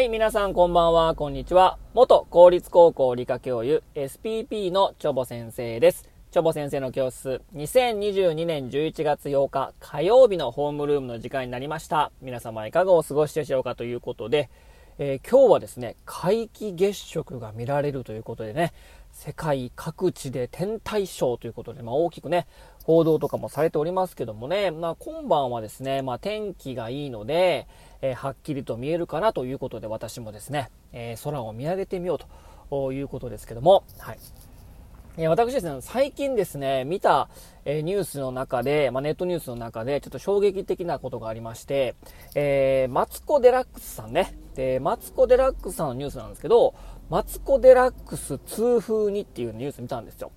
はい、皆さんこんばんは、こんにちは。元公立高校理科教諭 SPP のチョボ先生です。チョボ先生の教室、2022年11月8日火曜日のホームルームの時間になりました。皆様いかがお過ごしでしょうかということで、えー、今日はですね、皆既月食が見られるということでね、世界各地で天体ショーということで、まあ、大きくね、報道とかもされておりますけどもね、まあ、今晩はですね、まあ、天気がいいので、えー、はっきりと見えるかなということで、私もですね、えー、空を見上げてみようということですけども、はい。え私ですね、最近ですね、見た、えニュースの中で、まあ、ネットニュースの中で、ちょっと衝撃的なことがありまして、えー、マツコ・デラックスさんね、で、マツコ・デラックスさんのニュースなんですけど、マツコ・デラックス痛風にっていうニュース見たんですよ。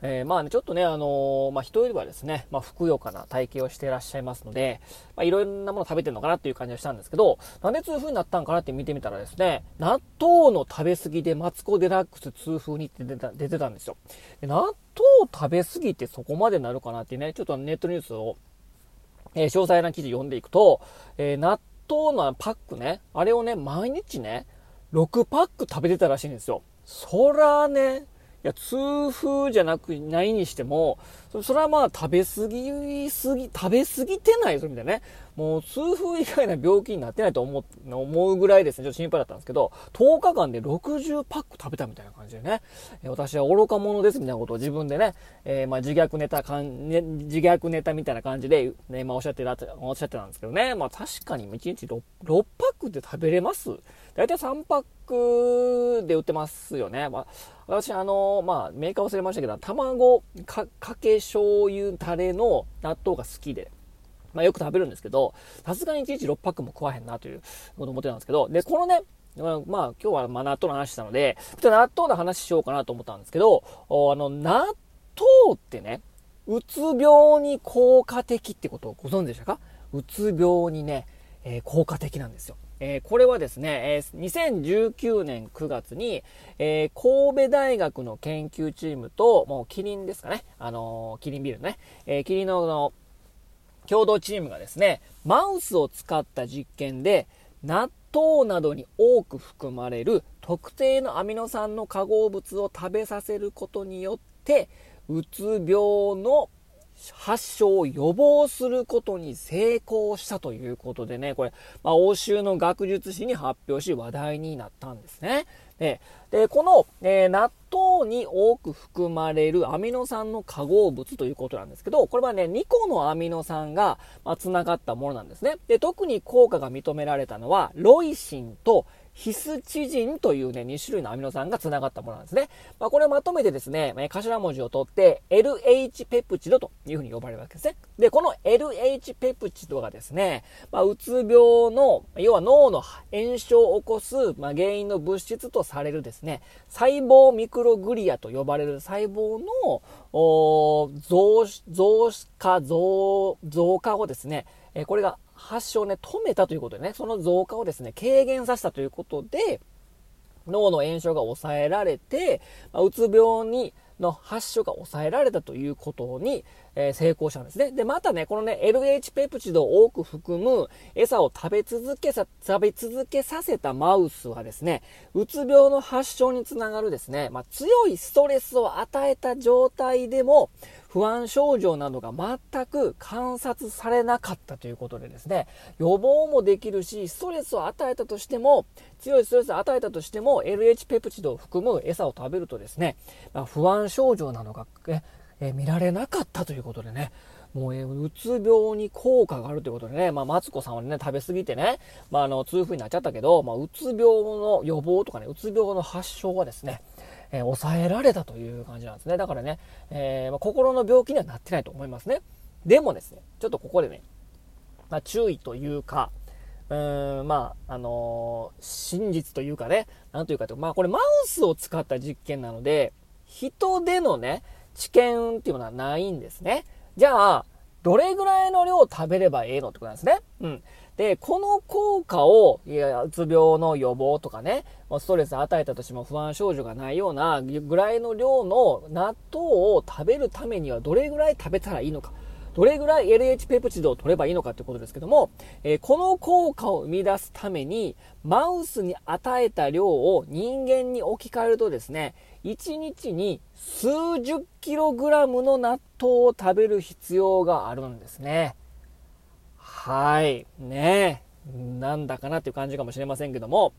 えー、まあね、ちょっとね、あのー、まあ人よりはですね、まあふくよかな体型をしていらっしゃいますので、まあいろんなもの食べてるのかなっていう感じがしたんですけど、なんで痛風になったんかなって見てみたらですね、納豆の食べ過ぎでマツコデラックス痛風にって出た出てたんですよ。で納豆食べ過ぎてそこまでなるかなってね、ちょっとネットニュースを、え、詳細な記事読んでいくと、えー、納豆のパックね、あれをね、毎日ね、6パック食べてたらしいんですよ。そらね、いや、痛風じゃなく、ないにしても、それはまあ食べ過ぎすぎ、食べ過ぎてないぞみたいなね。もう痛風以外な病気になってないと思う、思うぐらいですね、ちょっと心配だったんですけど、10日間で60パック食べたみたいな感じでね、え私は愚か者ですみたいなことを自分でね、えー、まあ自虐ネタかん、ね、自虐ネタみたいな感じで、ね、まあおっしゃってた、おっしゃってたんですけどね、まあ確かに1日 6, 6パックって食べれます。大体3パックで売ってますよね。まあ、私、あの、まあ、メーカー忘れましたけど、卵か、かけ醤油タレの納豆が好きで、まあ、よく食べるんですけど、さすがに1日6パックも食わへんなということ思ってたんですけど、で、このね、まあ、今日はま納豆の話したので、ちょっと納豆の話しようかなと思ったんですけど、あの、納豆ってね、うつ病に効果的ってことをご存知でしたか？うつ病にね、えー、効果的なんですよ。えー、これはですね、えー、2019年9月に、えー、神戸大学の研究チームと、もうキリンですかね、あのキリンビルね、えキリンのの共同チームがですね、マウスを使った実験で、納豆などに多く含まれる特定のアミノ酸の化合物を食べさせることによって、うつ病の発症を予防することに成功したということでね、これ、まあ、欧州の学術誌に発表し話題になったんですね。で、でこの、えー、納豆に多く含まれるアミノ酸の化合物ということなんですけど、これはね、2個のアミノ酸が、まあ、繋がったものなんですね。で、特に効果が認められたのは、ロイシンとヒスチジンというね、2種類のアミノ酸が繋がったものなんですね。まあ、これをまとめてですね、頭文字を取って、LH ペプチドというふうに呼ばれるわけですね。で、この LH ペプチドがですね、まあ、うつ病の、要は脳の炎症を起こす、まあ、原因の物質とされるですね、細胞ミクログリアと呼ばれる細胞の、増、増加、増、増加をですね、これが発症をね、止めたということでね、その増加をですね、軽減させたということで、脳の炎症が抑えられて、まあ、うつ病にの発症が抑えられたということに、えー、成功したんですね。で、またね、このね、LH ペプチドを多く含む餌を食べ続けさ、食べ続けさせたマウスはですね、うつ病の発症につながるですね、まあ、強いストレスを与えた状態でも、不安症状などが全く観察されなかったということでですね、予防もできるし、ストレスを与えたとしても、強いストレスを与えたとしても、LH ペプチドを含む餌を食べるとですね、まあ、不安症状などが、え見られなかったということでね、もう、えうつ病に効果があるということでね、まあ、マツコさんはね、食べ過ぎてね、まあ、あの、痛風になっちゃったけど、まあ、うつ病の予防とかね、うつ病の発症はですね、えー、抑えられたという感じなんですね。だからね、えー、ま、心の病気にはなってないと思いますね。でもですね、ちょっとここでね、まあ、注意というか、うーん、まあ、あのー、真実というかね、なんというかと、まあ、これマウスを使った実験なので、人でのね、知見っていうものはないんですね。じゃあ、どれぐらいの量を食べればええのってことなんですね。うん。で、この効果を、いや、うつ病の予防とかね、ストレス与えたとしても不安症状がないようなぐらいの量の納豆を食べるためにはどれぐらい食べたらいいのか。どれぐらい LH ペプチドを取ればいいのかということですけども、えー、この効果を生み出すために、マウスに与えた量を人間に置き換えるとですね、1日に数十キログラムの納豆を食べる必要があるんですね。はい。ね。なんだかなっていう感じかもしれませんけども、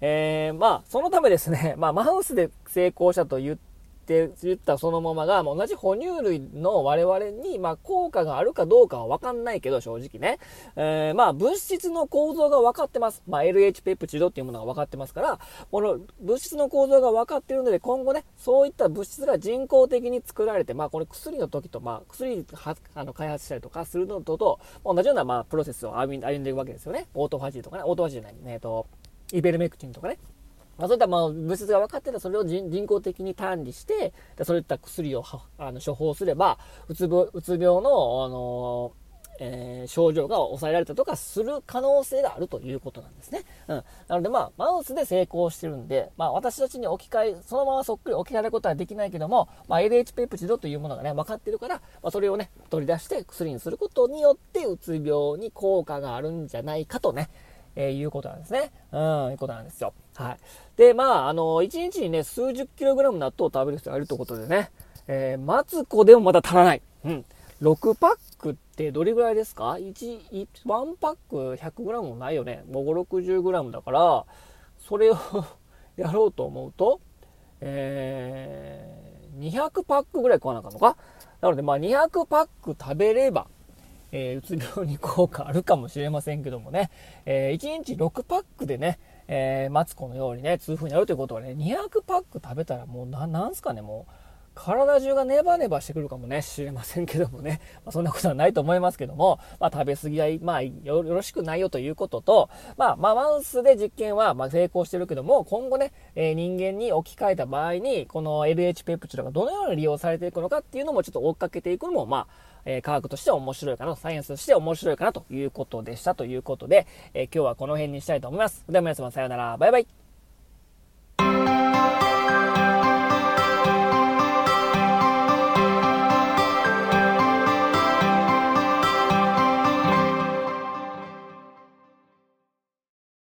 えー、まあ、そのためですね、まあ、マウスで成功したと言って、って言ったそのままが、同じ哺乳類の我々に、まあ、効果があるかどうかはわかんないけど、正直ね。えー、まあ、物質の構造が分かってます。まあ、LH ペプチドっていうものが分かってますから、この物質の構造が分かっているので、今後ね、そういった物質が人工的に作られて、まあ、これ薬の時と、まあ、薬はあの開発したりとかするのとと、同じような、まあ、プロセスを歩んでいくわけですよね。オートファジーとかね、オートファジーじゃない、えっ、と、イベルメクチンとかね。まあ、そういったまあ物質が分かってたらそれを人工的に管理して、そういった薬をあの処方すれば、うつ病うつ病の、あのえー、症状が抑えられたとかする可能性があるということなんですね。うん。なのでまあ、マウスで成功してるんで、まあ私たちに置き換え、そのままそっくり置き換えることはできないけども、まあ LH ペプチドというものがね、分かってるから、まあそれをね、取り出して薬にすることによって、うつ病に効果があるんじゃないかとね、えー、いうことなんですね。うん、いうことなんですよ。はい。で、まあ、あの、1日にね、数十キログラム納豆を食べる人がいるということでね、えー、マツコでもまだ足らない。うん。6パックってどれぐらいですか ?1、1パック100グラムもないよね。もう5、60グラムだから、それを やろうと思うと、えー、200パックぐらい食わなあかんのか？なので、まあ、200パック食べれば、えー、うつ病に効果あるかもしれませんけどもね、えー、1日6パックでね、えー、マツコのようにね、痛風になるということはね、200パック食べたらもうな、なんすかね、もう、体中がネバネバしてくるかもね、知れませんけどもね、まあ、そんなことはないと思いますけども、まあ、食べ過ぎは、まあ、よろしくないよということと、まあ、まあ、マウスで実験は、ま成功してるけども、今後ね、えー、人間に置き換えた場合に、この LH ペプチドがどのように利用されていくのかっていうのもちょっと追っかけていくのも、まあ、え、科学として面白いかな、サイエンスとして面白いかなということでしたということで、えー、今日はこの辺にしたいと思います。では皆様さようなら、バイバイ。